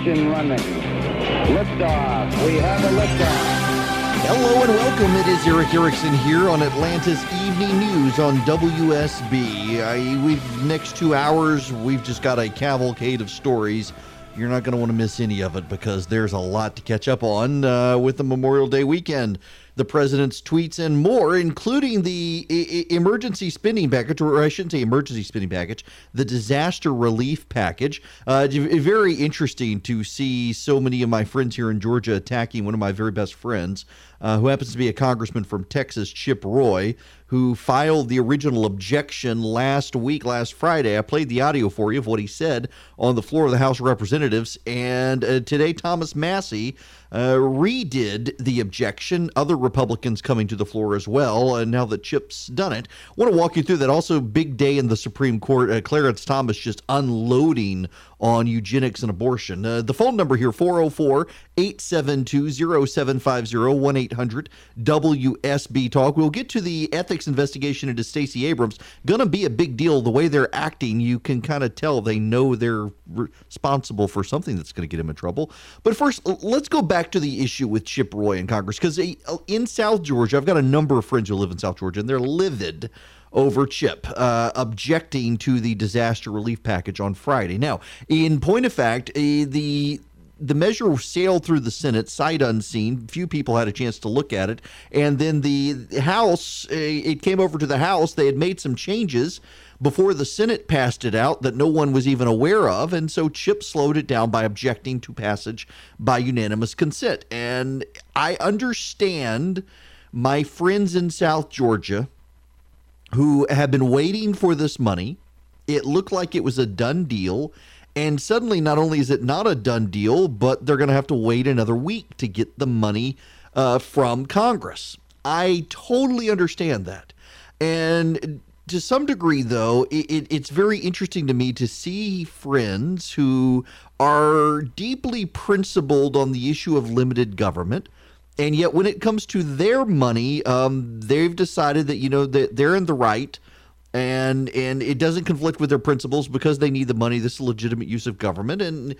engine running. Liftoff. We have a liftoff. Hello and welcome. It is Erick Erickson here on Atlanta's Evening News on WSB. I, we've next two hours. We've just got a cavalcade of stories. You're not going to want to miss any of it because there's a lot to catch up on uh, with the Memorial Day weekend the president's tweets and more, including the emergency spending package, or I shouldn't say emergency spending package, the disaster relief package. Uh, very interesting to see so many of my friends here in Georgia attacking one of my very best friends, uh, who happens to be a congressman from Texas, Chip Roy, who filed the original objection last week, last Friday. I played the audio for you of what he said on the floor of the House of Representatives. And uh, today, Thomas Massie uh, redid the objection. Other Republicans coming to the floor as well. And now that Chip's done it, I want to walk you through that. Also, big day in the Supreme Court. Uh, Clarence Thomas just unloading on eugenics and abortion. Uh, the phone number here 404 872 0750 1 800 WSB Talk. We'll get to the ethics investigation into Stacey Abrams. Going to be a big deal. The way they're acting, you can kind of tell they know they're responsible for something that's going to get him in trouble. But first, let's go back to the issue with Chip Roy in Congress because uh, in South Georgia, I've got a number of friends who live in South Georgia, and they're livid over Chip, uh, objecting to the disaster relief package on Friday. Now, in point of fact, uh, the the measure sailed through the Senate sight unseen. Few people had a chance to look at it, and then the House. Uh, it came over to the House. They had made some changes before the Senate passed it out that no one was even aware of, and so Chip slowed it down by objecting to passage by unanimous consent. And I understand my friends in South Georgia who have been waiting for this money. It looked like it was a done deal. And suddenly, not only is it not a done deal, but they're going to have to wait another week to get the money uh, from Congress. I totally understand that. And to some degree, though, it, it, it's very interesting to me to see friends who are deeply principled on the issue of limited government and yet when it comes to their money, um, they've decided that you know that they're in the right, and and it doesn't conflict with their principles because they need the money. This is legitimate use of government, and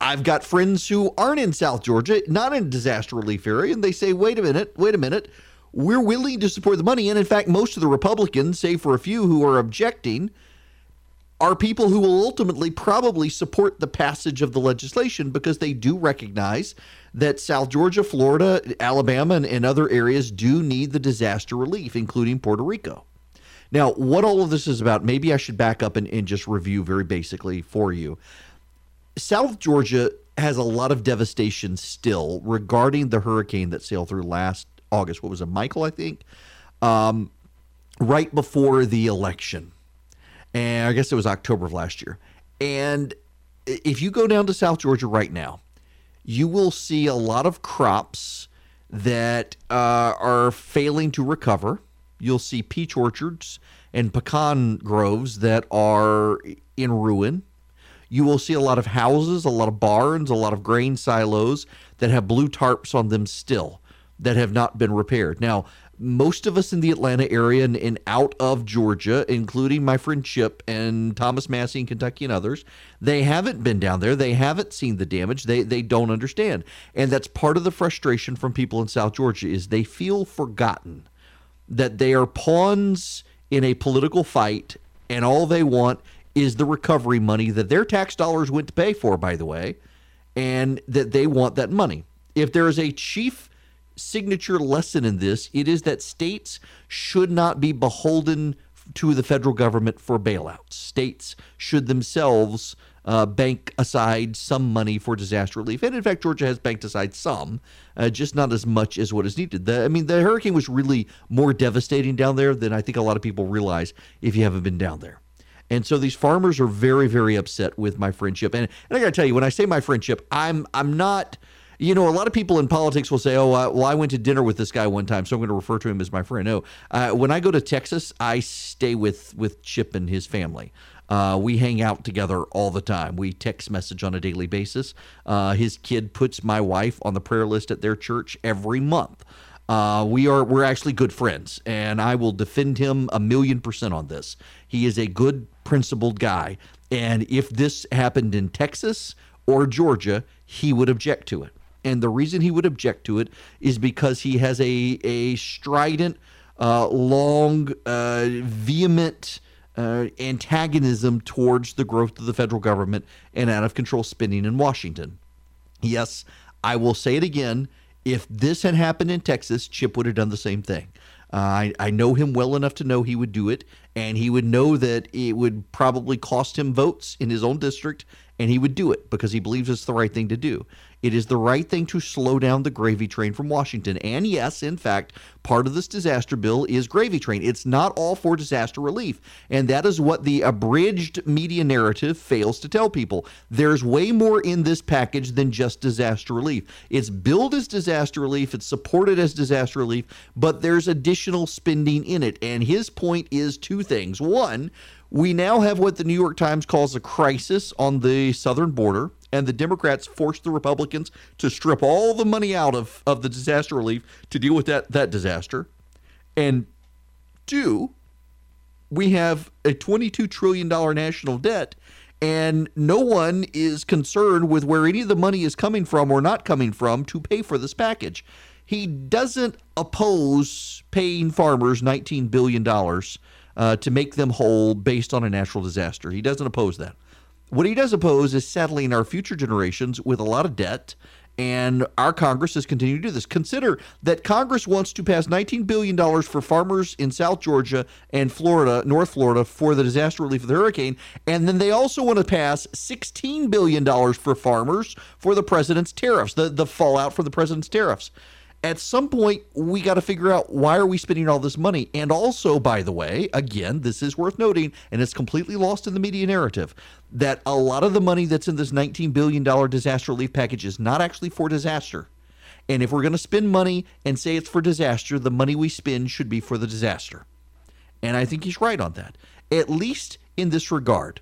I've got friends who aren't in South Georgia, not in disaster relief area, and they say, wait a minute, wait a minute. We're willing to support the money. And in fact, most of the Republicans, save for a few who are objecting, are people who will ultimately probably support the passage of the legislation because they do recognize that South Georgia, Florida, Alabama, and, and other areas do need the disaster relief, including Puerto Rico. Now, what all of this is about, maybe I should back up and, and just review very basically for you. South Georgia has a lot of devastation still regarding the hurricane that sailed through last August. What was it, Michael, I think? Um, right before the election. And I guess it was October of last year. And if you go down to South Georgia right now, you will see a lot of crops that uh, are failing to recover. You'll see peach orchards and pecan groves that are in ruin. You will see a lot of houses, a lot of barns, a lot of grain silos that have blue tarps on them still that have not been repaired. Now, most of us in the Atlanta area and, and, out of Georgia, including my friend Chip and Thomas Massie in Kentucky and others, they haven't been down there. They haven't seen the damage. They they don't understand. And that's part of the frustration from people in South Georgia is they feel forgotten that they are pawns in a political fight and all they want is the recovery money that their tax dollars went to pay for, by the way, and that they want that money. If there is a chief signature lesson in this. It is that states should not be beholden to the federal government for bailouts. States should themselves uh, bank aside some money for disaster relief. And in fact, Georgia has banked aside some, uh, just not as much as what is needed. The, I mean, the hurricane was really more devastating down there than I think a lot of people realize if you haven't been down there. And so these farmers are very, very upset with my friend Chip. And, and I got to tell you, when I say my friend Chip, I'm I'm not – you know, a lot of people in politics will say, "Oh, uh, well, I went to dinner with this guy one time, so I'm going to refer to him as my friend." No, uh, when I go to Texas, I stay with with Chip and his family. Uh, we hang out together all the time. We text message on a daily basis. Uh, his kid puts my wife on the prayer list at their church every month. Uh, we are we're actually good friends, and I will defend him a million percent on this. He is a good, principled guy, and if this happened in Texas or Georgia, he would object to it. And the reason he would object to it is because he has a, a strident, uh, long, uh, vehement uh, antagonism towards the growth of the federal government and out of control spending in Washington. Yes, I will say it again. If this had happened in Texas, Chip would have done the same thing. Uh, I, I know him well enough to know he would do it, and he would know that it would probably cost him votes in his own district, and he would do it because he believes it's the right thing to do. It is the right thing to slow down the gravy train from Washington. And yes, in fact, part of this disaster bill is gravy train. It's not all for disaster relief. And that is what the abridged media narrative fails to tell people. There's way more in this package than just disaster relief. It's billed as disaster relief, it's supported as disaster relief, but there's additional spending in it. And his point is two things. One, we now have what the New York Times calls a crisis on the southern border and the Democrats forced the Republicans to strip all the money out of, of the disaster relief to deal with that, that disaster. And two, we have a $22 trillion national debt, and no one is concerned with where any of the money is coming from or not coming from to pay for this package. He doesn't oppose paying farmers $19 billion uh, to make them whole based on a natural disaster. He doesn't oppose that. What he does oppose is settling our future generations with a lot of debt. And our Congress has continued to do this. Consider that Congress wants to pass $19 billion for farmers in South Georgia and Florida, North Florida, for the disaster relief of the hurricane. And then they also want to pass $16 billion for farmers for the president's tariffs, the, the fallout from the president's tariffs at some point we got to figure out why are we spending all this money? And also by the way again this is worth noting and it's completely lost in the media narrative that a lot of the money that's in this 19 billion dollar disaster relief package is not actually for disaster. And if we're going to spend money and say it's for disaster the money we spend should be for the disaster. And i think he's right on that. At least in this regard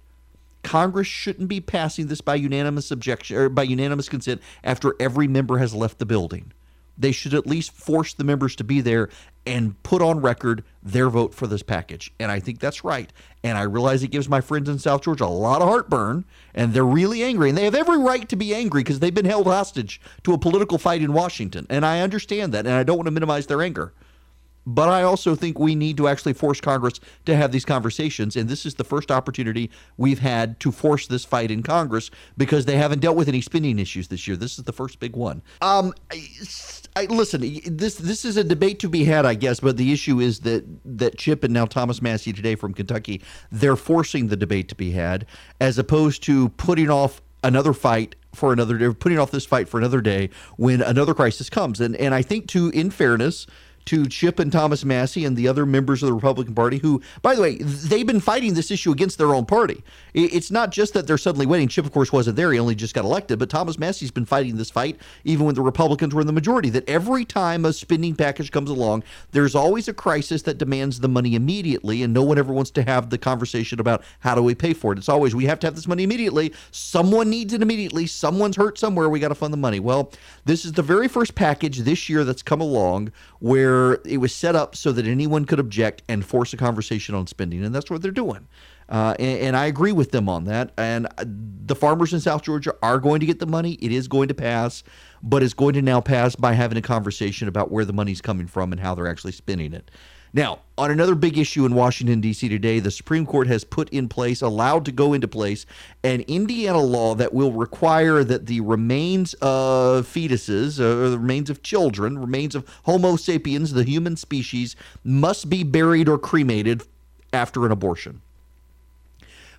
Congress shouldn't be passing this by unanimous objection or by unanimous consent after every member has left the building they should at least force the members to be there and put on record their vote for this package. And I think that's right. And I realize it gives my friends in South Georgia a lot of heartburn, and they're really angry. And they have every right to be angry because they've been held hostage to a political fight in Washington. And I understand that, and I don't want to minimize their anger. But I also think we need to actually force Congress to have these conversations. And this is the first opportunity we've had to force this fight in Congress because they haven't dealt with any spending issues this year. This is the first big one. Um, I, I, listen, this this is a debate to be had, I guess. But the issue is that that Chip and now Thomas Massie today from Kentucky, they're forcing the debate to be had as opposed to putting off another fight for another day, putting off this fight for another day when another crisis comes. And and I think too, in fairness to Chip and Thomas Massie and the other members of the Republican Party, who, by the way, they've been fighting this issue against their own party. It's not just that they're suddenly winning. Chip, of course, wasn't there. He only just got elected. But Thomas Massie's been fighting this fight even when the Republicans were in the majority. That every time a spending package comes along, there's always a crisis that demands the money immediately, and no one ever wants to have the conversation about how do we pay for it. It's always we have to have this money immediately. Someone needs it immediately. Someone's hurt somewhere. We got to fund the money. Well, this is the very first package this year that's come along where where it was set up so that anyone could object and force a conversation on spending, and that's what they're doing. Uh, and, and, I agree with them on that. And uh, the farmers in South Georgia are going to get the money. It is going to pass, but it's going to now pass by having a conversation about where the money's coming from and how they're actually spending it. Now, on another big issue in Washington, D.C. today, the Supreme Court has put in place, allowed to go into place, an Indiana law that will require that the remains of fetuses, or uh, the remains of children, remains of Homo sapiens, the human species, must be buried or cremated after an abortion.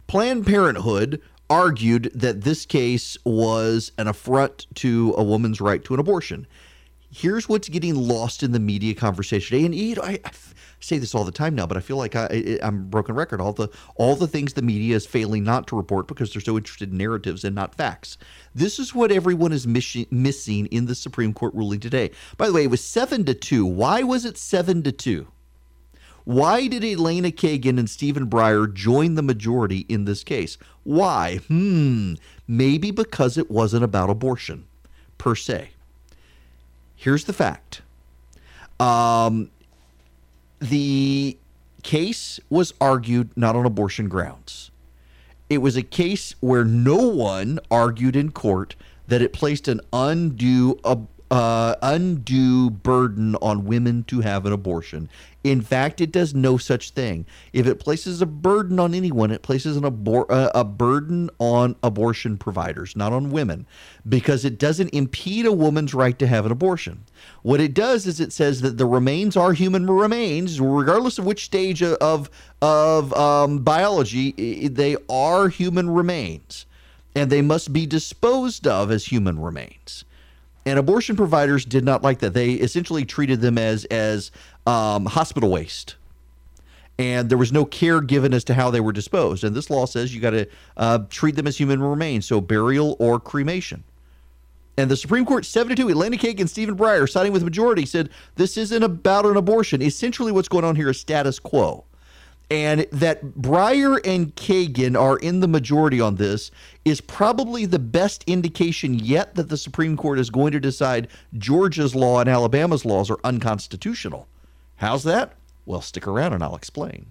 Planned Parenthood argued that this case was an affront to a woman's right to an abortion. Here's what's getting lost in the media conversation today, and you know, I, I say this all the time now, but I feel like I, am broken record. All the all the things the media is failing not to report because they're so interested in narratives and not facts. This is what everyone is miss- missing in the Supreme Court ruling today. By the way, it was seven to two. Why was it seven to two? Why did Elena Kagan and Stephen Breyer join the majority in this case? Why? Hmm. Maybe because it wasn't about abortion, per se. Here's the fact. Um, the case was argued not on abortion grounds. It was a case where no one argued in court that it placed an undue uh, undue burden on women to have an abortion. In fact, it does no such thing. If it places a burden on anyone, it places an abor- uh, a burden on abortion providers, not on women, because it doesn't impede a woman's right to have an abortion. What it does is it says that the remains are human remains, regardless of which stage of of um, biology, they are human remains, and they must be disposed of as human remains and abortion providers did not like that. They essentially treated them as as um, hospital waste, and there was no care given as to how they were disposed. And this law says you got to uh, treat them as human remains, so burial or cremation. And the Supreme Court 7 2, Elena Kagan and Stephen Breyer, siding with the majority, said this isn't about an abortion. Essentially, what's going on here is status quo and that Breyer and Kagan are in the majority on this is probably the best indication yet that the Supreme Court is going to decide Georgia's law and Alabama's laws are unconstitutional. How's that? Well, stick around and I'll explain.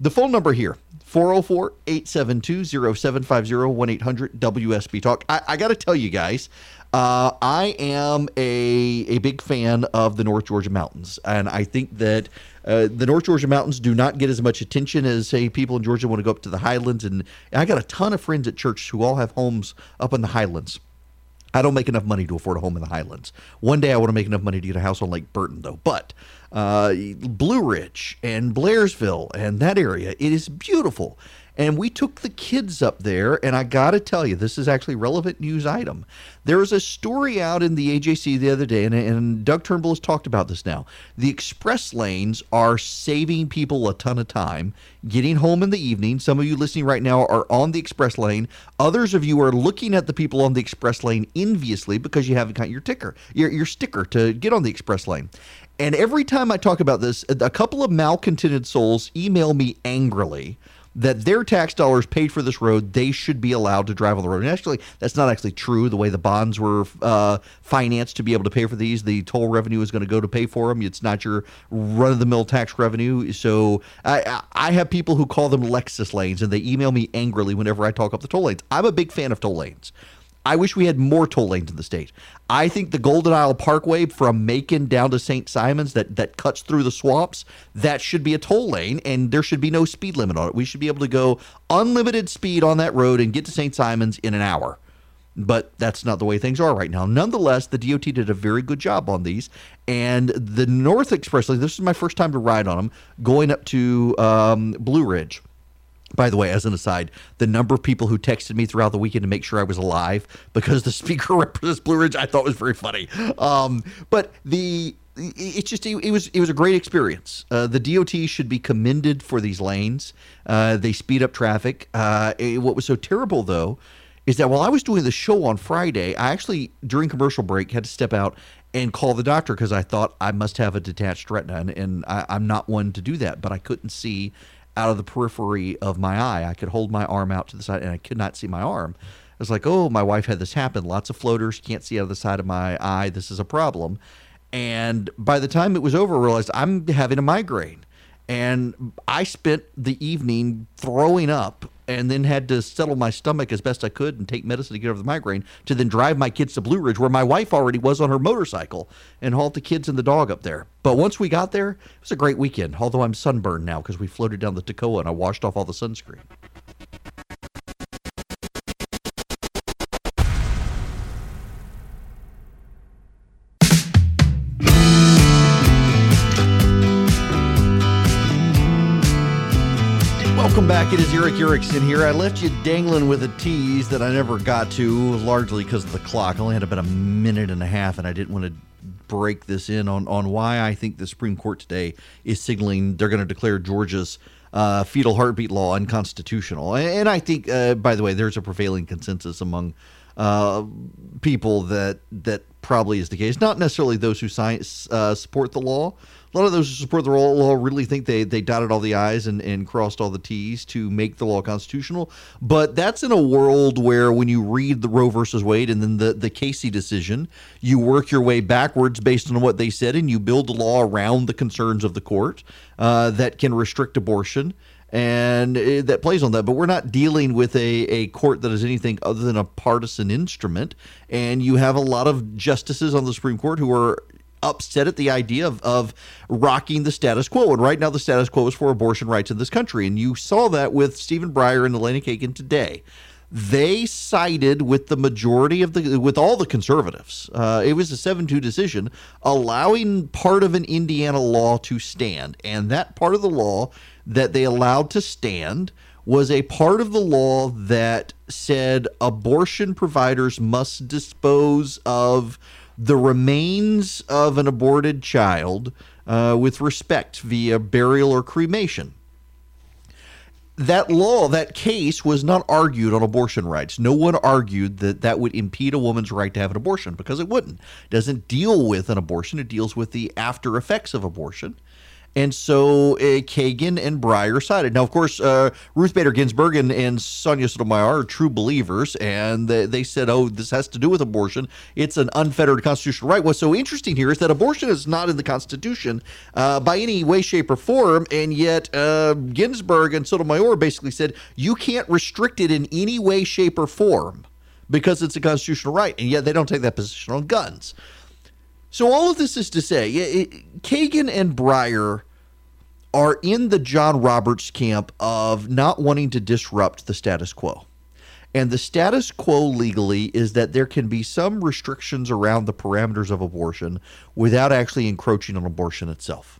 The phone number here 404 872 0750 1 800 WSB Talk. I, I got to tell you guys, uh, I am a, a big fan of the North Georgia Mountains, and I think that uh, the North Georgia Mountains do not get as much attention as, say, people in Georgia want to go up to the Highlands. And I got a ton of friends at church who all have homes up in the Highlands. I don't make enough money to afford a home in the Highlands. One day I want to make enough money to get a house on Lake Burton, though. But uh, Blue Ridge and Blairsville and that area, it is beautiful. And we took the kids up there, and I got to tell you, this is actually relevant news item. There was a story out in the AJC the other day, and, and Doug Turnbull has talked about this now. The express lanes are saving people a ton of time getting home in the evening. Some of you listening right now are on the express lane. Others of you are looking at the people on the express lane enviously because you haven't got your ticker, your, your sticker to get on the express lane. And every time I talk about this, a couple of malcontented souls email me angrily that their tax dollars paid for this road, they should be allowed to drive on the road. And actually, that's not actually true. The way the bonds were uh, financed to be able to pay for these, the toll revenue is going to go to pay for them. It's not your run of the mill tax revenue. So I, I have people who call them Lexus lanes, and they email me angrily whenever I talk up the toll lanes. I'm a big fan of toll lanes. I wish we had more toll lanes in the state. I think the Golden Isle Parkway from Macon down to St. Simons that, that cuts through the swamps, that should be a toll lane and there should be no speed limit on it. We should be able to go unlimited speed on that road and get to St. Simons in an hour. But that's not the way things are right now. Nonetheless, the DOT did a very good job on these. And the North Express, this is my first time to ride on them, going up to um, Blue Ridge by the way, as an aside, the number of people who texted me throughout the weekend to make sure I was alive because the speaker represents Blue Ridge, I thought was very funny. Um, but the it's just it, was it was a great experience. Uh, the DOT should be commended for these lanes. Uh, they speed up traffic. Uh, it, what was so terrible though is that while I was doing the show on Friday, I actually during commercial break had to step out and call the doctor because I thought I must have a detached retina, and, and I, I'm not one to do that, but I couldn't see out of the periphery of my eye. I could hold my arm out to the side and I could not see my arm. I was like, oh, my wife had this happen. Lots of floaters, can't see out of the side of my eye. This is a problem. And by the time it was over, I realized I'm having a migraine. And I spent the evening throwing up and then had to settle my stomach as best I could and take medicine to get over the migraine to then drive my kids to Blue Ridge where my wife already was on her motorcycle and hauled the kids and the dog up there. But once we got there, it was a great weekend, although I'm sunburned now because we floated down the Toccoa and I washed off all the sunscreen. Back. It is Erick Erickson here. I left you dangling with a tease that I never got to, largely because of the clock. I only had about a minute and a half, and I didn't want to break this in on, on why I think the Supreme Court today is signaling they're going to declare Georgia's uh, fetal heartbeat law unconstitutional. And I think, uh, by the way, there's a prevailing consensus among uh, people that that probably is the case. Not necessarily those who sign, uh, support the law. A lot of those who support the law really think they, they dotted all the I's and, and crossed all the T's to make the law constitutional. But that's in a world where when you read the Roe versus Wade and then the, the Casey decision, you work your way backwards based on what they said and you build the law around the concerns of the court uh, that can restrict abortion and it, that plays on that. But we're not dealing with a, a court that is anything other than a partisan instrument. And you have a lot of justices on the Supreme Court who are upset at the idea of, of rocking the status quo. And right now, the status quo is for abortion rights in this country. And you saw that with Stephen Breyer and Elena Kagan today. They sided with the majority of the, with all the conservatives. Uh, it was a 7 2 decision allowing part of an Indiana law to stand. And that part of the law that they allowed to stand was a part of the law that said abortion providers must dispose of the remains of an aborted child uh, with respect via burial or cremation. That law, that case was not argued on abortion rights. No one argued that that would impede a woman's right to have an abortion because it wouldn't. It doesn't deal with an abortion, it deals with the after effects of abortion. And so uh, Kagan and Breyer sided. Now, of course, uh, Ruth Bader Ginsburg and, and Sonia Sotomayor are true believers, and they, they, said, oh, this has to do with abortion. It's an unfettered constitutional right. What's so interesting here is that abortion is not in the Constitution uh, by any way, shape, or form, and yet uh, Ginsburg and Sotomayor basically said you can't restrict it in any way, shape, or form because it's a constitutional right, and yet they don't take that position on guns. So all of this is to say, Kagan and Breyer are in the John Roberts camp of not wanting to disrupt the status quo. And the status quo legally is that there can be some restrictions around the parameters of abortion without actually encroaching on abortion itself.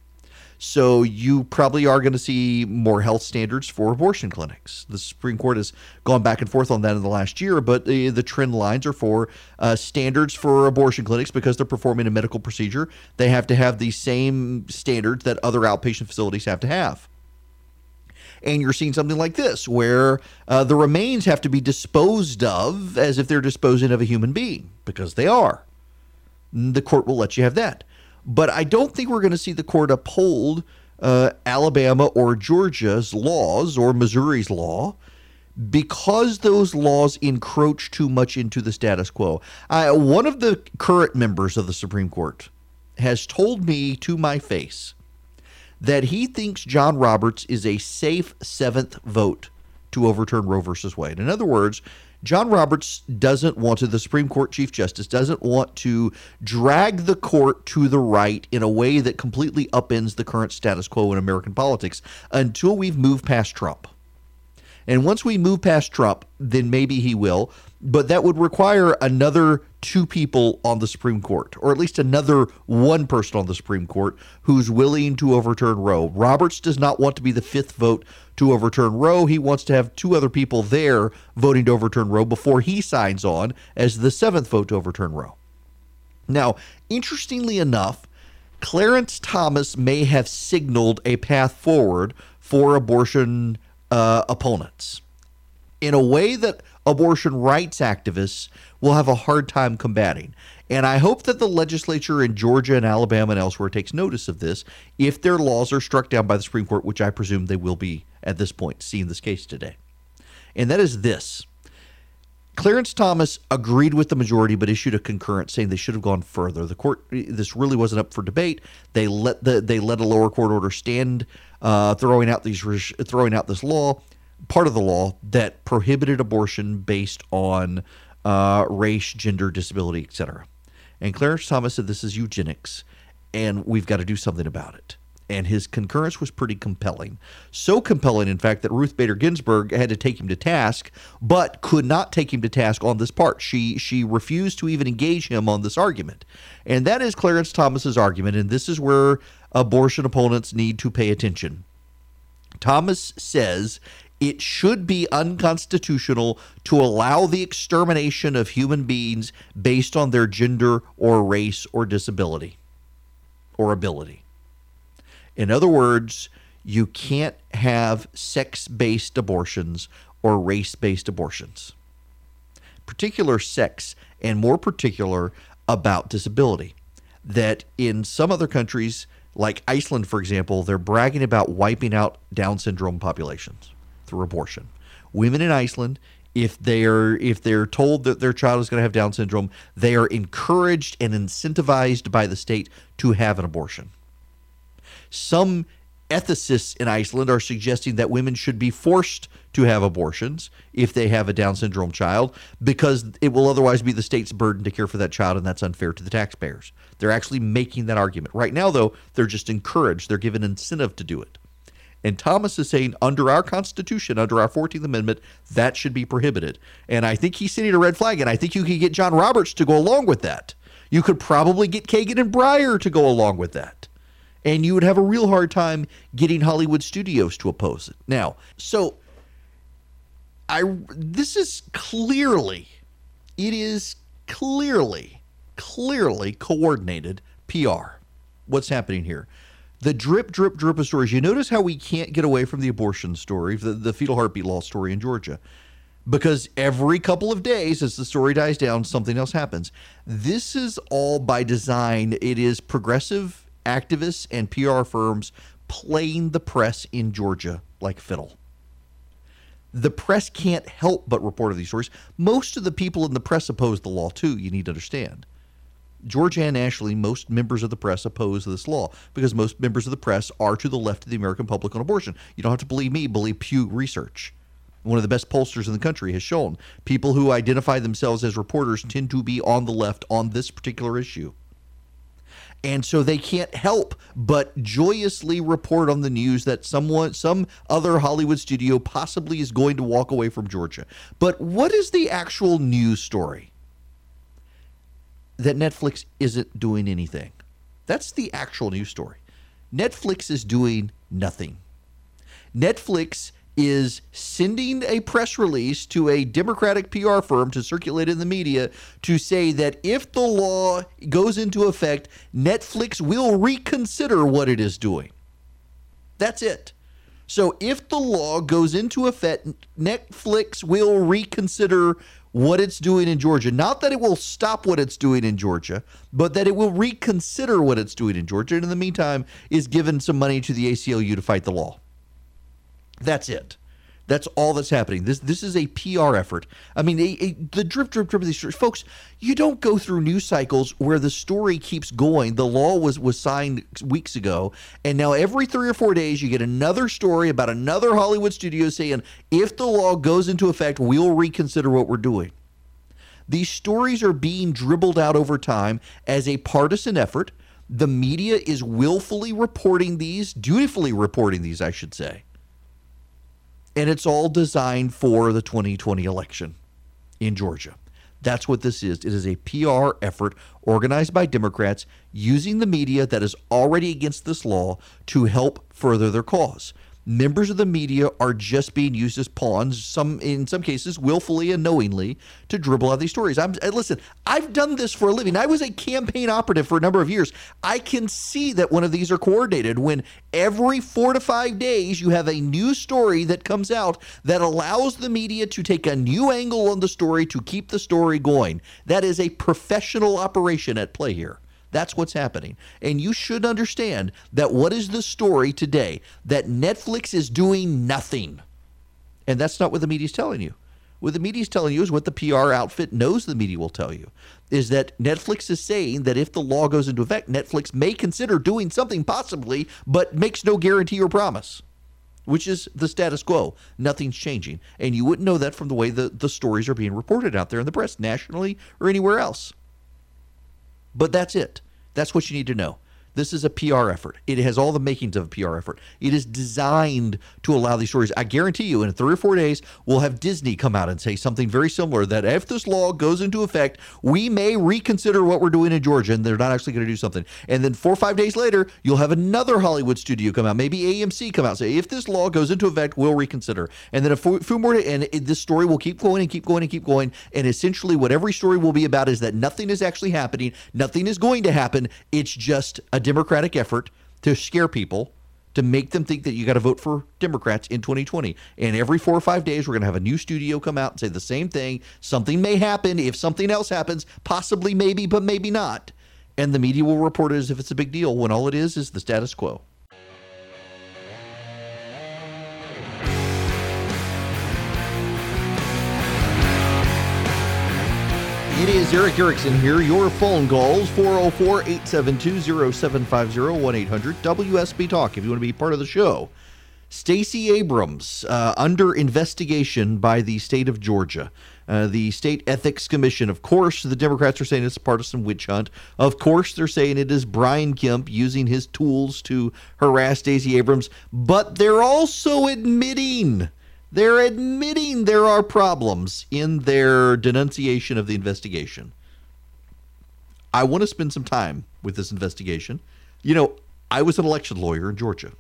So you probably are going to see more health standards for abortion clinics. The Supreme Court has gone back and forth on that in the last year, but the, the trend lines are for uh, standards for abortion clinics because they're performing a medical procedure. They have to have the same standards that other outpatient facilities have to have and you're seeing something like this where uh, the remains have to be disposed of as if they're disposing of a human being because they are. The court will let you have that. But I don't think we're going to see the court uphold uh, Alabama or Georgia's laws or Missouri's law because those laws encroach too much into the status quo. one of the current members of the Supreme Court has told me to my face that he thinks John Roberts is a safe seventh vote to overturn Roe versus Wade. In other words, John Roberts doesn't want to, the Supreme Court Chief Justice doesn't want to drag the court to the right in a way that completely upends the current status quo in American politics until we've moved past Trump. And once we move past Trump, then maybe he will. But that would require another two people on the Supreme Court, or at least another one person on the Supreme Court who's willing to overturn Roe. Roberts does not want to be the fifth vote to overturn Roe. He wants to have two other people there voting to overturn Roe before he signs on as the seventh vote to overturn Roe. Now, interestingly enough, Clarence Thomas may have signaled a path forward for abortion uh, opponents in a way that abortion rights activists will have a hard time combating. And I hope that the legislature in Georgia and Alabama and elsewhere takes notice of this if their laws are struck down by the Supreme Court, which I presume they will be at this point, seeing this case today. And that is this Clarence Thomas agreed with the majority, but issued a concurrence saying they should have gone further. The court, this really wasn't up for debate. They let the they let a lower court order stand, uh, throwing out these throwing out this law, part of the law that prohibited abortion based on uh, race, gender, disability, etc. And Clarence Thomas said this is eugenics, and we've got to do something about it and his concurrence was pretty compelling. So compelling, in fact, that Ruth Bader Ginsburg had to take him to task, but could not take him to task on this part. She she refused to even engage him on this argument, and that is Clarence Thomas's argument. And this is where abortion opponents need to pay attention. Thomas says it should be unconstitutional to allow the extermination of human beings based on their gender or race or disability or ability. In other words, you can't have sex based abortions or race based abortions particular sex and more particular about disability. That in some other countries, like Iceland, for example, they're bragging about wiping out Down syndrome populations through abortion. Women in Iceland, if they're if they're told that their child is going to have Down syndrome, they are encouraged and incentivized by the state to have an abortion. Some ethicists in Iceland are suggesting that women should be forced to have abortions if they have a Down syndrome child because it will otherwise be the state's burden to care for that child and that's unfair to the taxpayers. They're actually making that argument. Right now, though, they're just encouraged, they're given incentive to do it. And Thomas is saying, under our Constitution, under our 14th Amendment, that should be prohibited. And I think he's sending a red flag, and I think you could get John Roberts to go along with that. You could probably get Kagan and Breyer to go along with that and you would have a real hard time getting Hollywood studios to oppose it. Now, so I this is clearly it is clearly clearly coordinated PR. What's happening here? The drip, drip, drip of stories. You notice how we can't get away from the abortion story, the, the fetal heartbeat law story in Georgia because every couple of days as the story dies down something else happens this is all by design it is progressive activists and PR firms playing the press in Georgia like fiddle. The press can't help but report these stories. Most of the people in the press oppose the law too, you need to understand. Georgia and Ashley, most members of the press oppose this law because most members of the press are to the left of the American public on abortion. You don't have to believe me, believe Pew Research. One of the best pollsters in the country has shown people who identify themselves as reporters tend to be on the left on this particular issue. And so they can't help but joyously report on the news that someone, some other Hollywood studio possibly is going to walk away from Georgia. But what is the actual news story? That Netflix isn't doing anything. That's the actual news story. Netflix is doing nothing. Netflix is sending a press release to a Democratic PR firm to circulate in the media to say that if the law goes into effect, Netflix will reconsider what it is doing. That's it. So if the law goes into effect, Netflix will reconsider what it's doing in Georgia. Not that it will stop what it's doing in Georgia, but that it will reconsider what it's doing in Georgia. And in the meantime, is given some money to the ACLU to fight the law. That's it. That's all that's happening. This this is a PR effort. I mean, a, a, the drip, drip, drip of these stories, folks. You don't go through news cycles where the story keeps going. The law was was signed weeks ago, and now every three or four days you get another story about another Hollywood studio saying, if the law goes into effect, we'll reconsider what we're doing. These stories are being dribbled out over time as a partisan effort. The media is willfully reporting these, dutifully reporting these, I should say and it's all designed for the 2020 election in Georgia. That's what this is. It is a PR effort organized by Democrats using the media that is already against this law to help further their cause members of the media are just being used as pawns, some in some cases willfully and knowingly, to dribble out these stories. I'm listen, I've done this for a living. I was a campaign operative for a number of years. I can see that one of these are coordinated when every four to five days you have a new story that comes out that allows the media to take a new angle on the story to keep the story going. That is a professional operation at play here. That's what's happening. And you should understand that what is the story today? That Netflix is doing nothing. And that's not what the media is telling you. What the media is telling you is what the PR outfit knows the media will tell you is that Netflix is saying that if the law goes into effect, Netflix may consider doing something possibly, but makes no guarantee or promise, which is the status quo. Nothing's changing. And you wouldn't know that from the way the, the stories are being reported out there in the press, nationally or anywhere else. But that's it. That's what you need to know. This is a PR effort. It has all the makings of a PR effort. It is designed to allow these stories. I guarantee you, in three or four days, we'll have Disney come out and say something very similar that if this law goes into effect, we may reconsider what we're doing in Georgia, and they're not actually going to do something. And then four or five days later, you'll have another Hollywood studio come out, maybe AMC come out and say, if this law goes into effect, we'll reconsider. And then a few more, and this story will keep going and keep going and keep going. And essentially, what every story will be about is that nothing is actually happening, nothing is going to happen. It's just a Democratic effort to scare people, to make them think that you got to vote for Democrats in 2020. And every four or five days, we're going to have a new studio come out and say the same thing. Something may happen. If something else happens, possibly, maybe, but maybe not. And the media will report it as if it's a big deal when all it is is the status quo. It is Erick Erickson here. Your phone calls 404 872 0750 1 800 WSB Talk if you want to be part of the show. Stacey Abrams uh, under investigation by the state of Georgia. Uh, the State Ethics Commission. Of course, the Democrats are saying it's a partisan witch hunt. Of course, they're saying it is Brian Kemp using his tools to harass Stacey Abrams. But they're also admitting they're admitting there are problems in their denunciation of the investigation. I want to spend some time with this investigation. You know, I was an election lawyer in Georgia.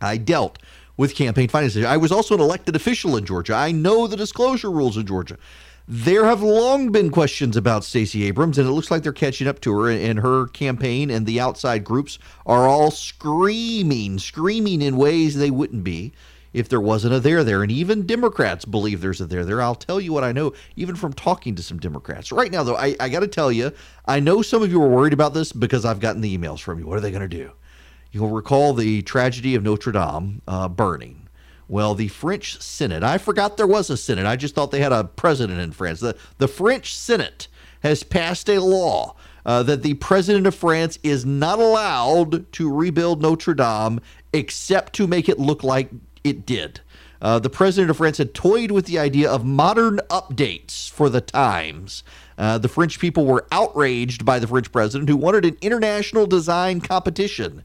I dealt with campaign finance. I was also an elected official in Georgia. I know the disclosure rules in Georgia. There have long been questions about Stacey Abrams, and it looks like they're catching up to her. And her campaign and the outside groups are all screaming, screaming in ways they wouldn't be if there wasn't a there there. And even Democrats believe there's a there there. I'll tell you what I know, even from talking to some Democrats. Right now, though, I, I got to tell you, I know some of you are worried about this because I've gotten the emails from you. What are they going to do? You'll recall the tragedy of Notre Dame uh, burning. Well, the French Senate, I forgot there was a Senate. I just thought they had a president in France. The, the French Senate has passed a law uh, that the president of France is not allowed to rebuild Notre Dame except to make it look like it did. Uh, the president of France had toyed with the idea of modern updates for the times. Uh, the French people were outraged by the French president, who wanted an international design competition.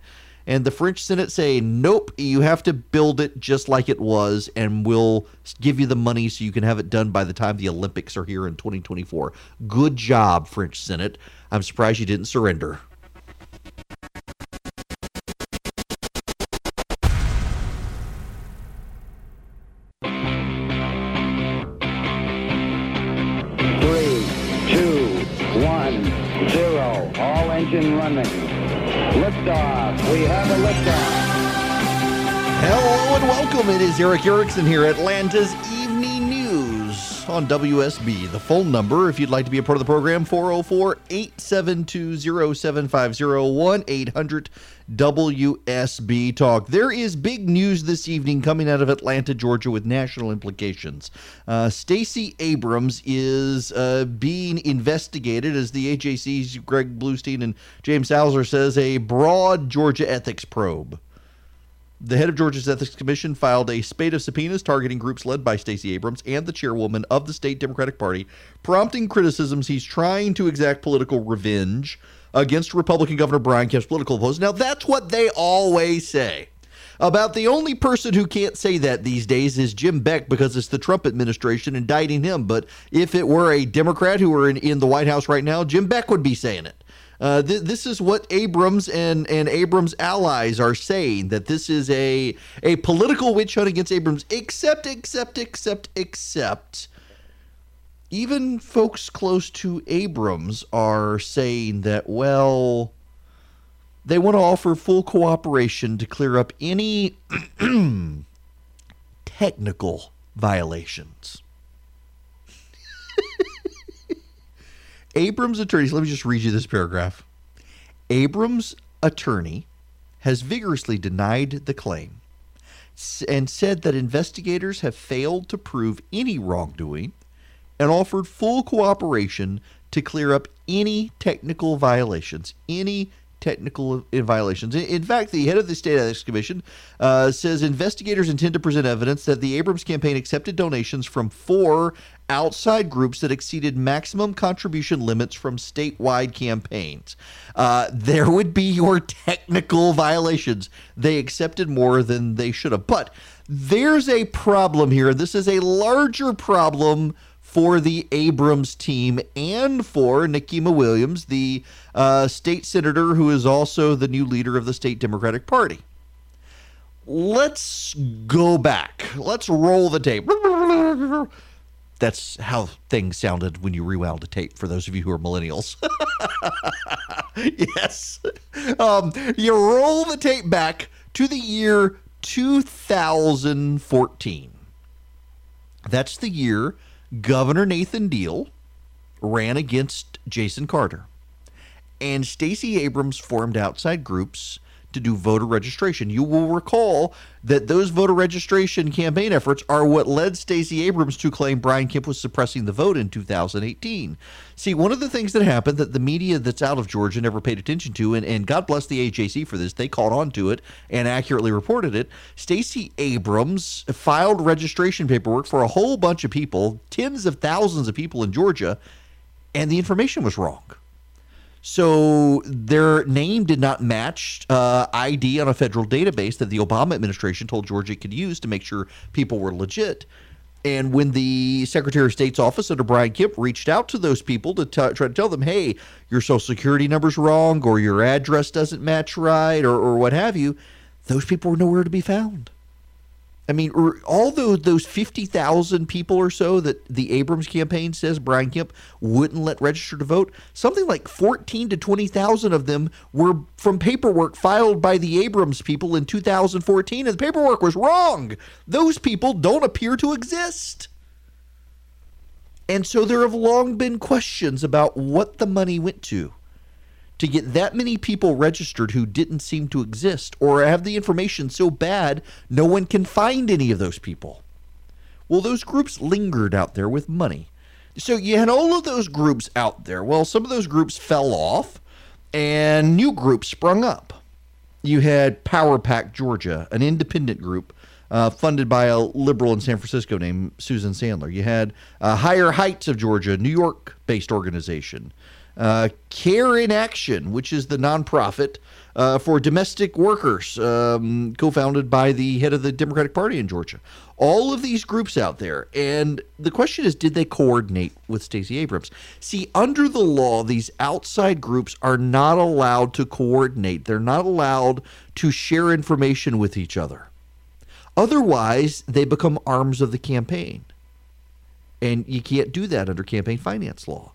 And the French Senate say, nope, you have to build it just like it was, and we'll give you the money so you can have it done by the time the Olympics are here in 2024. Good job, French Senate. I'm surprised you didn't surrender. Liftoff. We have a liftoff. Hello and welcome. It is Erick Erickson here, Atlanta's On WSB. The phone number, if you'd like to be a part of the program, 404 872 0750 800 WSB Talk. There is big news this evening coming out of Atlanta, Georgia, with national implications. Uh, Stacey Abrams is uh, being investigated, as the AJC's Greg Bluestein and James Salzer says, a broad Georgia ethics probe. The head of Georgia's Ethics Commission filed a spate of subpoenas targeting groups led by Stacey Abrams and the chairwoman of the state Democratic Party, prompting criticisms he's trying to exact political revenge against Republican Governor Brian Kemp's political opponents. Now, that's what they always say. About the only person who can't say that these days is Jim Beck because it's the Trump administration indicting him. But if it were a Democrat who were in, in the White House right now, Jim Beck would be saying it. Uh, th- this is what Abrams and, and Abrams' allies are saying that this is a a political witch hunt against Abrams. Except, except, except, except, even folks close to Abrams are saying that well, they want to offer full cooperation to clear up any technical violations. Abrams' attorneys, let me just read you this paragraph. Abrams' attorney has vigorously denied the claim and said that investigators have failed to prove any wrongdoing and offered full cooperation to clear up any technical violations, any technical violations. In- fact, the head of the State Ethics Commission uh, says investigators intend to present evidence that the Abrams campaign accepted donations from four outside groups that exceeded maximum contribution limits from statewide campaigns. Uh, there would be your technical violations. They accepted more than they should have. But there's a problem here. This is a larger problem for the Abrams team and for Nikema Williams, the uh, state senator who is also the new leader of the state Democratic Party. Let's go back. Let's roll the tape. That's how things sounded when you rewound a tape, for those of you who are millennials. yes. Um, you roll the tape back to the year 2014. That's the year Governor Nathan Deal ran against Jason Carter. And Stacey Abrams formed outside groups to do voter registration. You will recall that those voter registration campaign efforts are what led Stacey Abrams to claim Brian Kemp was suppressing the vote in 2018. See, one of the things that happened that the media that's out of Georgia never paid attention to, and, and God bless the AJC for this, they caught on to it and accurately reported it. Stacey Abrams filed registration paperwork for a whole bunch of people, tens of thousands of people in Georgia, and the information was wrong. So their name did not match uh, ID on a federal database that the Obama administration told Georgia it could use to make sure people were legit. And when the Secretary of State's office under Brian Kemp reached out to those people to t- try to tell them, hey, your social security number's wrong or your address doesn't match right or, or what have you, those people were nowhere to be found. I mean, all those those fifty thousand people or so that the Abrams campaign says Brian Kemp wouldn't let register to vote, something like fourteen to twenty thousand of them were from paperwork filed by the Abrams people in 2014, and the paperwork was wrong. Those people don't appear to exist. And so there have long been questions about what the money went to to get that many people registered who didn't seem to exist or have the information so bad no one can find any of those people. Well, those groups lingered out there with money. So you had all of those groups out there. Well, some of those groups fell off and new groups sprung up. You had Power PAC Georgia, an independent group uh, funded by a liberal in San Francisco named Susan Sandler. You had uh, Higher Heights of Georgia, New York based organization uh, Care in Action, which is the nonprofit uh, for domestic workers, um, co founded by the head of the Democratic Party in Georgia. All of these groups out there. And the question is did they coordinate with Stacey Abrams? See, under the law, these outside groups are not allowed to coordinate, they're not allowed to share information with each other. Otherwise, they become arms of the campaign. And you can't do that under campaign finance law.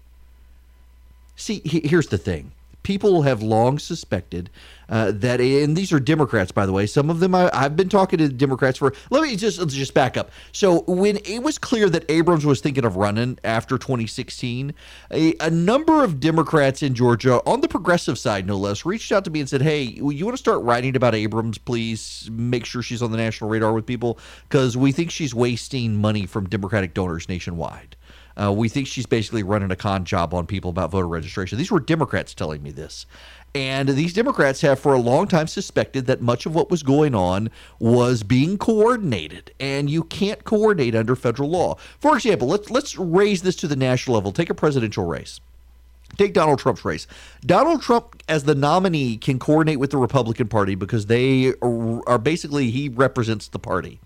See, here's the thing. People have long suspected uh, that, and these are Democrats, by the way. Some of them I, have been talking to Democrats for. Let me just let's just back up. So when it was clear that Abrams was thinking of running after 2016, a, a number of Democrats in Georgia, on the progressive side no less, reached out to me and said, "Hey, you want to start writing about Abrams? Please make sure she's on the national radar with people because we think she's wasting money from Democratic donors nationwide." Uh, we think she's basically running a con job on people about voter registration. These were Democrats telling me this. And these Democrats have for a long time suspected that much of what was going on was being coordinated, and you can't coordinate under federal law. For example, let's let's raise this to the national level. Take a presidential race. Take Donald Trump's race. Donald Trump, as the nominee, can coordinate with the Republican Party because they are basically he represents the party.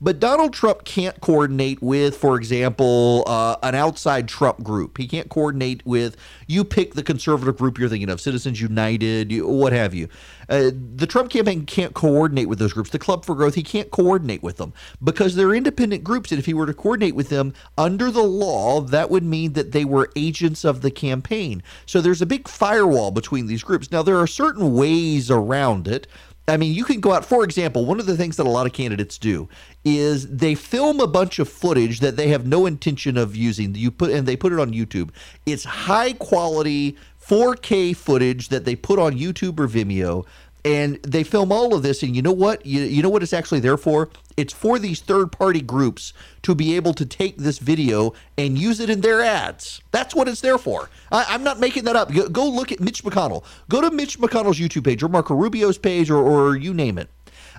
But Donald Trump can't coordinate with, for example, uh, an outside Trump group. He can't coordinate with, you pick the conservative group you're thinking of, Citizens United, what have you. Uh, the Trump campaign can't coordinate with those groups. The Club for Growth, he can't coordinate with them because they're independent groups. And if he were to coordinate with them under the law, that would mean that they were agents of the campaign. So there's a big firewall between these groups. Now, there are certain ways around it. I mean, you can go out, for example, one of the things that a lot of candidates do is they film a bunch of footage that they have no intention of using. You put and they put it on YouTube. It's high quality 4K footage that they put on YouTube or Vimeo and they film all of this and you know what? You, you know what it's actually there for? It's for these third party groups to be able to take this video and use it in their ads. That's what it's there for. I, am not making that up. Go, go, look at mitch mcconnell. Go to mitch mcconnell's youtube page or marco rubio's page or, or you name it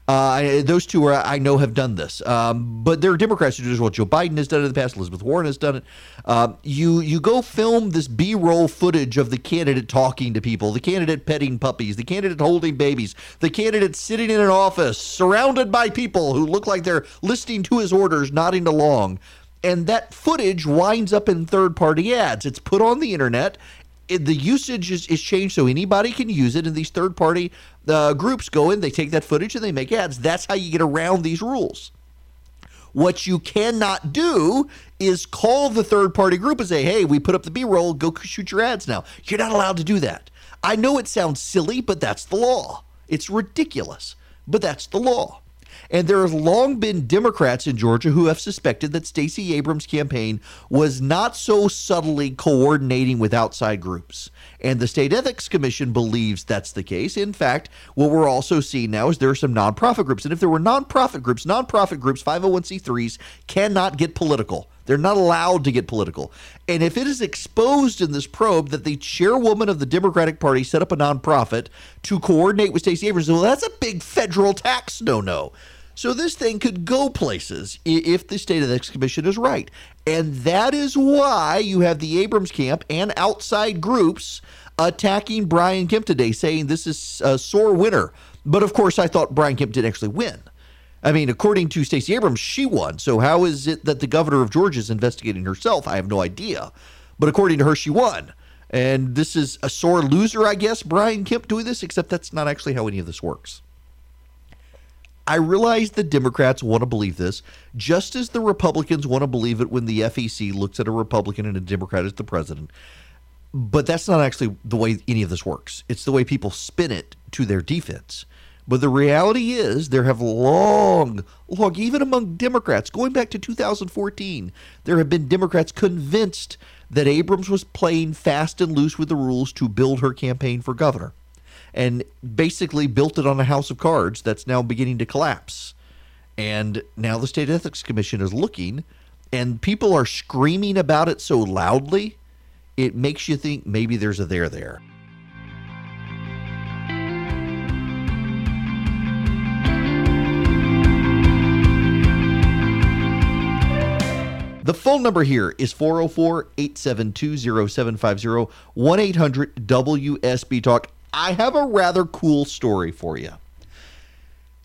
uh, those two are, I know have done this, um, but there are Democrats who do as well. Joe Biden has done it in the past. Elizabeth Warren has done it. Uh, you you go film this B-roll footage of the candidate talking to people, the candidate petting puppies, the candidate holding babies, the candidate sitting in an office surrounded by people who look like they're listening to his orders, nodding along and that footage winds up in third party ads. It's put on the internet it, the usage is, is changed so anybody can use it, and these third party uh, groups go in, they take that footage and they make ads. That's how you get around these rules. What you cannot do is call the third party group and say, hey, we put up the B roll, go shoot your ads now. You're not allowed to do that. I know it sounds silly, but that's the law. It's ridiculous. but that's the law. And there have long been Democrats in Georgia who have suspected that Stacey Abrams' campaign was not so subtly coordinating with outside groups. And the State Ethics Commission believes that's the case. In fact, what we're also seeing now is there are some nonprofit groups. And if there were nonprofit groups, nonprofit groups, 501c3s, cannot get political. They're not allowed to get political. And if it is exposed in this probe that the chairwoman of the Democratic Party set up a nonprofit to coordinate with Stacey Abrams, well, that's a big federal tax no no. So this thing could go places if the State of Ethics Commission is right. And that is why you have the Abrams camp and outside groups attacking Brian Kemp today, saying this is a sore winner. But of course, I thought Brian Kemp did actually win. I mean, according to Stacey Abrams, she won. So how is it that the governor of Georgia is investigating herself? I have no idea. But according to her, she won. And this is a sore loser, I guess, Brian Kemp doing this, except that's not actually how any of this works. I realize the Democrats want to believe this, just as the Republicans want to believe it when the FEC looks at a Republican and a Democrat as the president. But that's not actually the way any of this works. It's the way people spin it to their defense. But the reality is, there have long, long, even among Democrats, going back to 2014, there have been Democrats convinced that Abrams was playing fast and loose with the rules to build her campaign for governor and basically built it on a house of cards that's now beginning to collapse. And now the State Ethics Commission is looking, and people are screaming about it so loudly, it makes you think maybe there's a there there. The phone number here is 404 872 0750 1 800 WSB Talk. I have a rather cool story for you.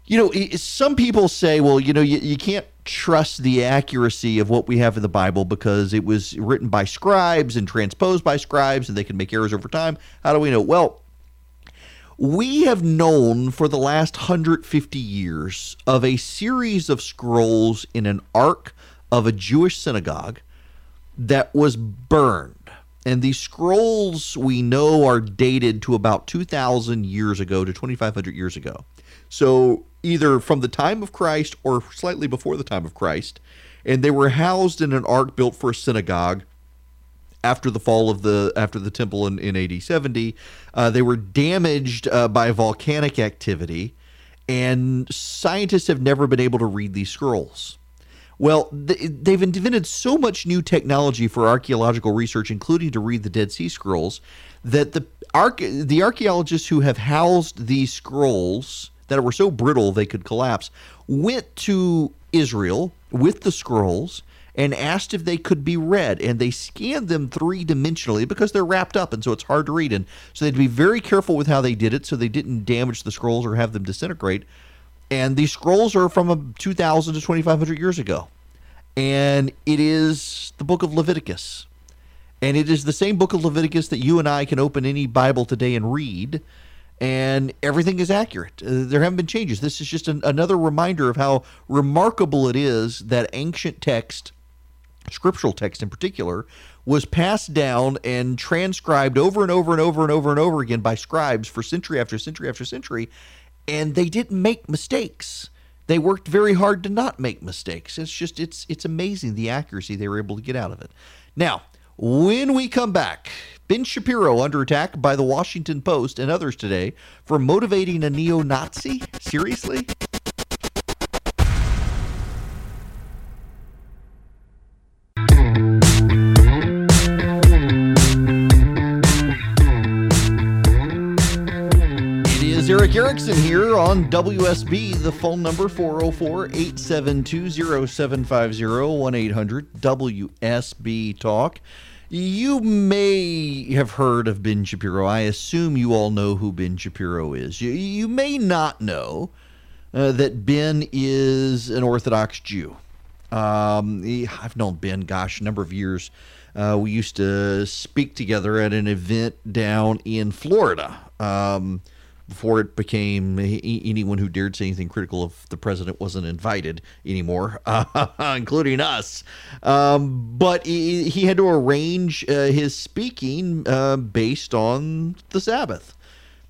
You know, some people say, well, you know, you, you can't trust the accuracy of what we have in the Bible because it was written by scribes and transposed by scribes and they can make errors over time. How do we know? Well, we have known for the last 150 years of a series of scrolls in an ark of a Jewish synagogue that was burned and these scrolls we know are dated to about 2,000 years ago to 2,500 years ago. So either from the time of Christ or slightly before the time of Christ. And they were housed in an ark built for a synagogue after the fall of the after the temple in, in AD 70. Uh, they were damaged uh, by volcanic activity, and scientists have never been able to read these scrolls. Well, they've invented so much new technology for archaeological research, including to read the Dead Sea Scrolls, that the the archaeologists who have housed these scrolls that were so brittle they could collapse went to Israel with the scrolls and asked if they could be read. And they scanned them three dimensionally because they're wrapped up and so it's hard to read. And so they had to be very careful with how they did it so they didn't damage the scrolls or have them disintegrate and these scrolls are from 2000 to 2500 years ago. And it is the book of leviticus. And it is the same book of leviticus that you and i can open any bible today and read. And everything is accurate. Uh, there haven't been changes. This is just an, another reminder of how remarkable it is that ancient text scriptural text in particular was passed down and transcribed over and over and over and over and over again by scribes for century after century after century and they didn't make mistakes. They worked very hard to not make mistakes. It's just it's it's amazing the accuracy they were able to get out of it. Now, when we come back, Ben Shapiro under attack by the Washington Post and others today for motivating a neo-Nazi? Seriously? Erick Erickson here on WSB. The phone number 404 872 0750 1 800 WSB Talk. You may have heard of Ben Shapiro. I assume you all know who Ben Shapiro is. You, you may not know uh, that Ben is an Orthodox Jew. Um, he, I've known Ben, gosh, a number of years. Uh, we used to speak together at an event down in Florida. Um, before it became anyone who dared say anything critical of the president wasn't invited anymore, uh, including us. Um, but he, he, had to arrange uh, his speaking uh, based on the Sabbath.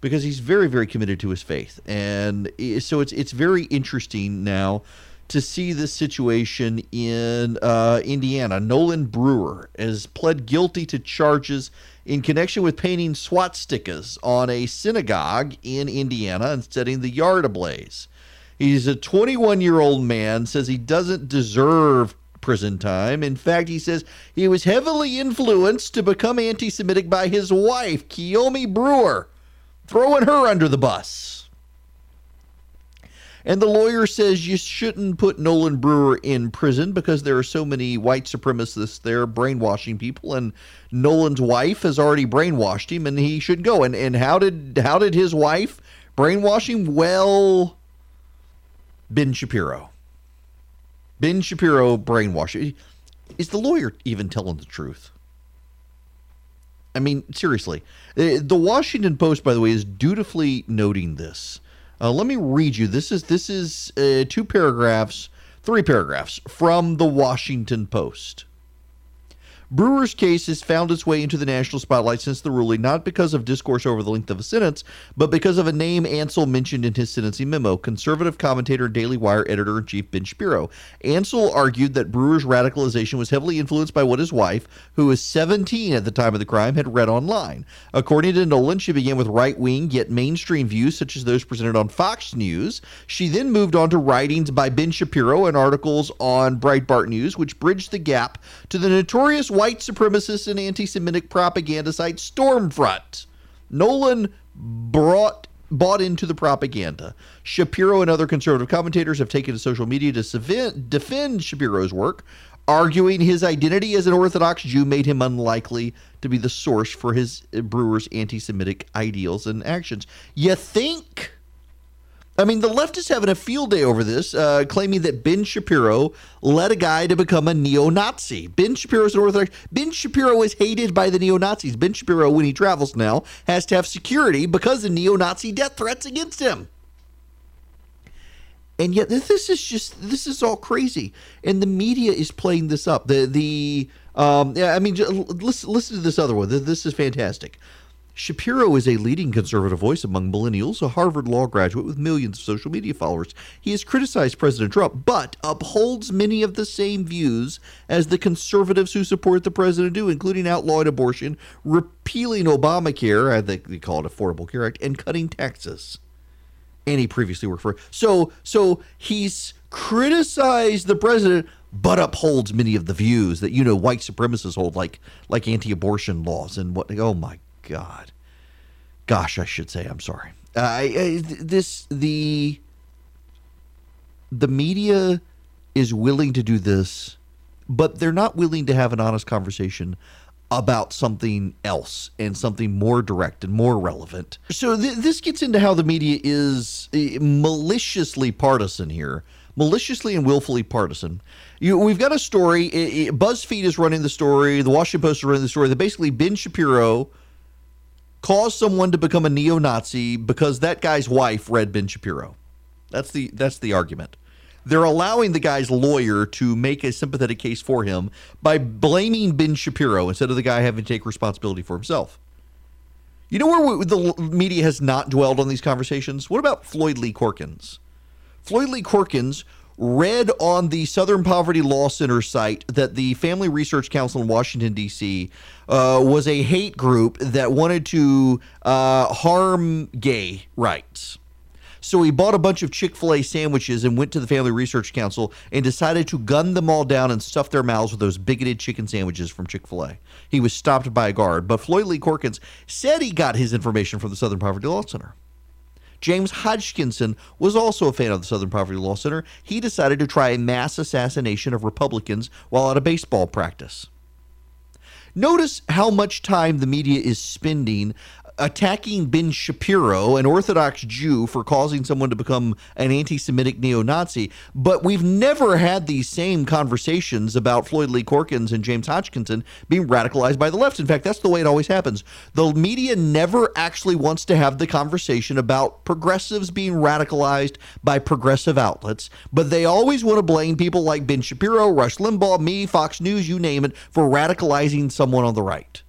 because he's very, very committed to his faith. And so it's it's very interesting now to see this situation in uh, Indiana. Nolan Brewer has pled guilty to charges in connection with painting swastikas on a synagogue in Indiana and setting the yard ablaze. He's a 21 year old man, says he doesn't deserve prison time. In fact, he says he was heavily influenced to become anti Semitic by his wife, Kiyomi Brewer, throwing her under the bus. And the lawyer says you shouldn't put Nolan Brewer in prison because there are so many white supremacists there brainwashing people, and Nolan's wife has already brainwashed him, and he should go. And and how did how did his wife brainwash him? Well, Ben Shapiro. Ben Shapiro brainwashed. Is the lawyer even telling the truth? I mean, seriously. The Washington Post, by the way, is dutifully noting this. Uh, let me read you. This is this is uh, two paragraphs, three paragraphs from the Washington Post. Brewer's case has found its way into the national spotlight since the ruling, not because of discourse over the length of a sentence, but because of a name Ansel mentioned in his sentencing memo. Conservative commentator, and Daily Wire editor in chief Ben Shapiro. Ansel argued that Brewer's radicalization was heavily influenced by what his wife, who was 17 at the time of the crime, had read online. According to Nolan, she began with right wing yet mainstream views, such as those presented on Fox News. She then moved on to writings by Ben Shapiro and articles on Breitbart News, which bridged the gap to the notorious white supremacist and anti Semitic propaganda site Stormfront. Nolan brought bought into the propaganda. Shapiro and other conservative commentators have taken to social media to defend Shapiro's work, arguing his identity as an Orthodox Jew made him unlikely to be the source for his uh, Brewer's anti Semitic ideals and actions. You think I mean, the left is having a field day over this, uh, claiming that Ben Shapiro led a guy to become a neo Nazi. Ben Shapiro is an Orthodox. Ben Shapiro is hated by the neo Nazis. Ben Shapiro, when he travels now, has to have security because of neo Nazi death threats against him. And yet, this is just this is all crazy, and the media is playing this up. The the um, yeah, I mean, listen listen to this other one. This is fantastic. Shapiro is a leading conservative voice among millennials, a Harvard Law graduate with millions of social media followers. He has criticized President Trump, but upholds many of the same views as the conservatives who support the president do, including outlawing abortion, repealing Obamacare, I think they call it Affordable Care Act, and cutting taxes. And he previously worked for so so he's criticized the president, but upholds many of the views that you know white supremacists hold, like like anti-abortion laws and what. Oh my God. Gosh, I should say. I'm sorry. Uh, I, I, this the the media is willing to do this, but they're not willing to have an honest conversation about something else and something more direct and more relevant. So th- this gets into how the media is uh, maliciously partisan here, maliciously and willfully partisan. You, we've got a story. It, it, BuzzFeed is running the story. The Washington Post is running the story. That basically Ben Shapiro cause someone to become a neo-Nazi because that guy's wife read Ben Shapiro. That's the that's the argument. They're allowing the guy's lawyer to make a sympathetic case for him by blaming Ben Shapiro instead of the guy having to take responsibility for himself. You know where we, the media has not dwelled on these conversations? What about Floyd Lee Corkins? Floyd Lee Corkins read on the Southern Poverty Law Center site that the Family Research Council in Washington, D.C. Uh, was a hate group that wanted to uh, harm gay rights. So he bought a bunch of Chick fil A sandwiches and went to the Family Research Council and decided to gun them all down and stuff their mouths with those bigoted chicken sandwiches from Chick fil A. He was stopped by a guard, but Floyd Lee Corkins said he got his information from the Southern Poverty Law Center. James Hodgkinson was also a fan of the Southern Poverty Law Center. He decided to try a mass assassination of Republicans while at a baseball practice. Notice how much time the media is spending attacking Ben Shapiro, an Orthodox Jew, for causing someone to become an anti Semitic neo Nazi. But we've never had these same conversations about Floyd Lee Corkins and James Hodgkinson being radicalized by the left. In fact, that's the way it always happens. The media never actually wants to have the conversation about progressives being radicalized by progressive outlets, but they always want to blame people like Ben Shapiro, Rush Limbaugh, me, Fox News, you name it, for radicalizing someone on the right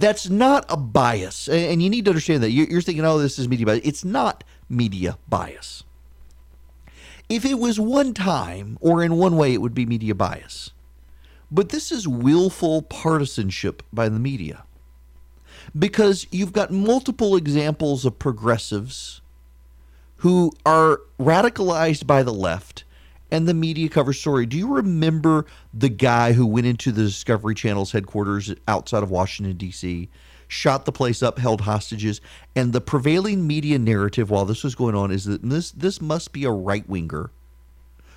That's not a bias. And you need to understand that. You're thinking, oh, this is media bias. It's not media bias. If it was one time or in one way, it would be media bias. But this is willful partisanship by the media. Because you've got multiple examples of progressives who are radicalized by the left and the media cover story. Do you remember the guy who went into the Discovery Channel's headquarters outside of Washington, D.C., shot the place up, held hostages, and the prevailing media narrative while this was going on is that this this must be a right winger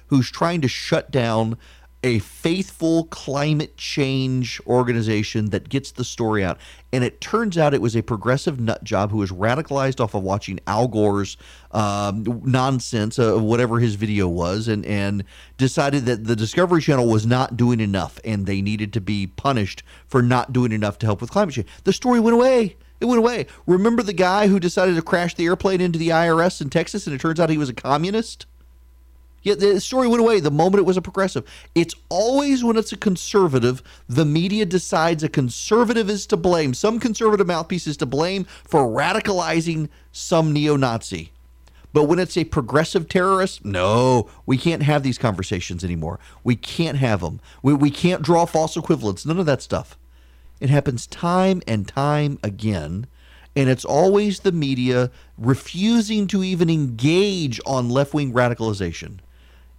who's trying to shut down a faithful climate change organization that gets the story out. And it turns out it was a progressive nut job who was radicalized off of watching Al Gore's um, nonsense, uh, whatever his video was, and, and decided that the Discovery Channel was not doing enough and they needed to be punished for not doing enough to help with climate change. The story went away. It went away. Remember the guy who decided to crash the airplane into the IRS in Texas and it turns out he was a communist? Yeah, the story went away the moment it was a progressive. It's always when it's a conservative, the media decides a conservative is to blame. Some conservative mouthpiece is to blame for radicalizing some neo Nazi. But when it's a progressive terrorist, no, we can't have these conversations anymore. We can't have them. We, we can't draw false equivalents. None of that stuff. It happens time and time again. And it's always the media refusing to even engage on left wing radicalization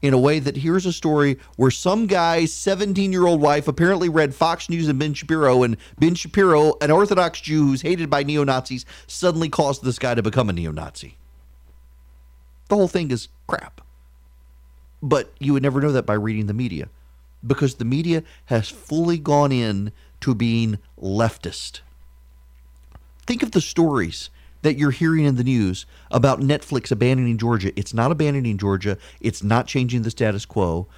in a way that here's a story where some guy's 17 year old wife apparently read Fox News and Ben Shapiro, and Ben Shapiro, an Orthodox Jew who's hated by neo Nazis, suddenly caused this guy to become a neo Nazi. The whole thing is crap. But you would never know that by reading the media because the media has fully gone in to being leftist. Think of the stories that you're hearing in the news about Netflix abandoning Georgia. It's not abandoning Georgia, it's not changing the status quo.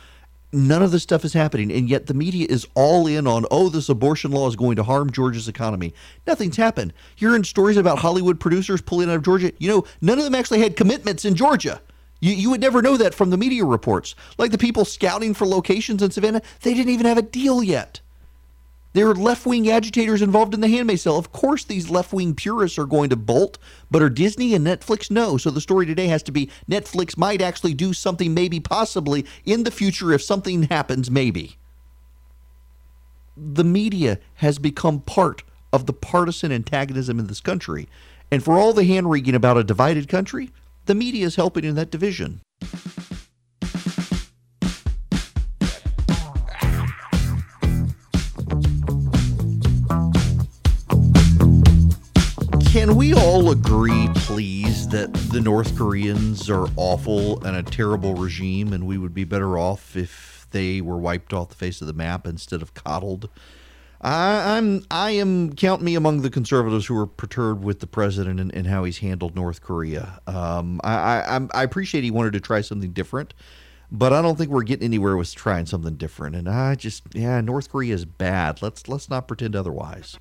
None of this stuff is happening, and yet the media is all in on, oh, this abortion law is going to harm Georgia's economy. Nothing's happened. You're hearing stories about Hollywood producers pulling out of Georgia. You know, none of them actually had commitments in Georgia. You, you would never know that from the media reports. Like the people scouting for locations in Savannah, they didn't even have a deal yet. There are left wing agitators involved in the Handmaid's Tale. Of course, these left wing purists are going to bolt, but are Disney and Netflix? No. So the story today has to be Netflix might actually do something, maybe, possibly in the future if something happens, maybe. The media has become part of the partisan antagonism in this country. And for all the hand wringing about a divided country, the media is helping in that division. Can we all agree, please, that the North Koreans are awful and a terrible regime, and we would be better off if they were wiped off the face of the map instead of coddled? I, am I am count me among the conservatives who are perturbed with the president and, and how he's handled North Korea. Um, I, I I appreciate he wanted to try something different, but I don't think we're getting anywhere with trying something different. And I just yeah, North Korea is bad. Let's let's not pretend otherwise.